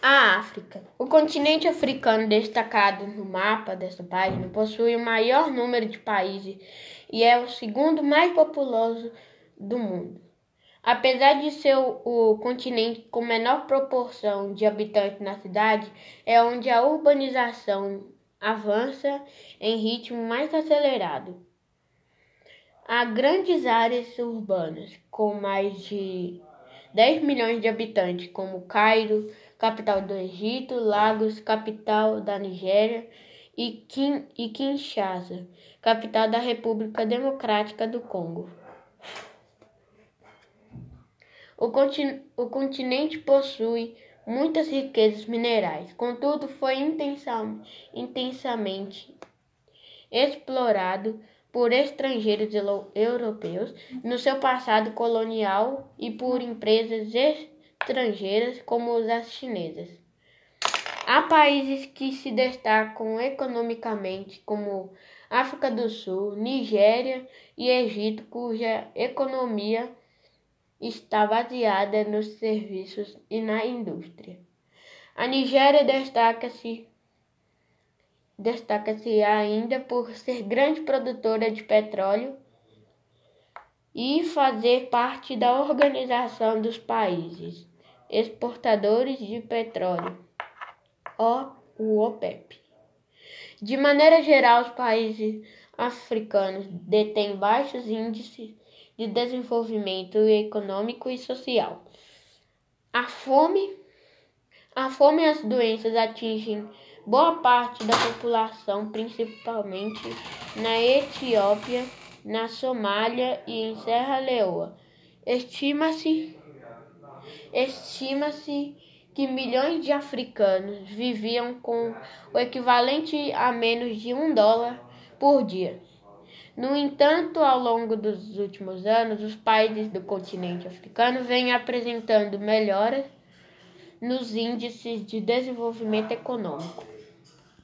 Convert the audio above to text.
A África. O continente africano, destacado no mapa desta página, possui o maior número de países e é o segundo mais populoso do mundo. Apesar de ser o, continente com menor proporção de habitantes na cidade, é onde a urbanização avança em ritmo mais acelerado. Há grandes áreas urbanas com mais de 10 milhões de habitantes, como Cairo, capital do Egito, Lagos, capital da Nigéria, e, e Kinshasa, capital da República Democrática do Congo. O, o continente possui muitas riquezas minerais, contudo, foi intensamente explorado por estrangeiros europeus no seu passado colonial e por empresas estrangeiras como as chinesas. Há países que se destacam economicamente, como África do Sul, Nigéria e Egito, cuja economia está baseada nos serviços e na indústria. A Nigéria destaca-se destaca-se ainda por ser grande produtora de petróleo e fazer parte da Organização dos Países Exportadores de Petróleo, o OPEP. De maneira geral, os países africanos detêm baixos índices de desenvolvimento econômico e social. A fome, a fome e as doenças atingem boa parte da população, principalmente na Etiópia, na Somália e em Serra Leoa. Estima-se estima-se que milhões de africanos viviam com o equivalente a menos de um dólar por dia. No entanto, ao longo dos últimos anos, os países do continente africano vêm apresentando melhoras nos índices de desenvolvimento econômico.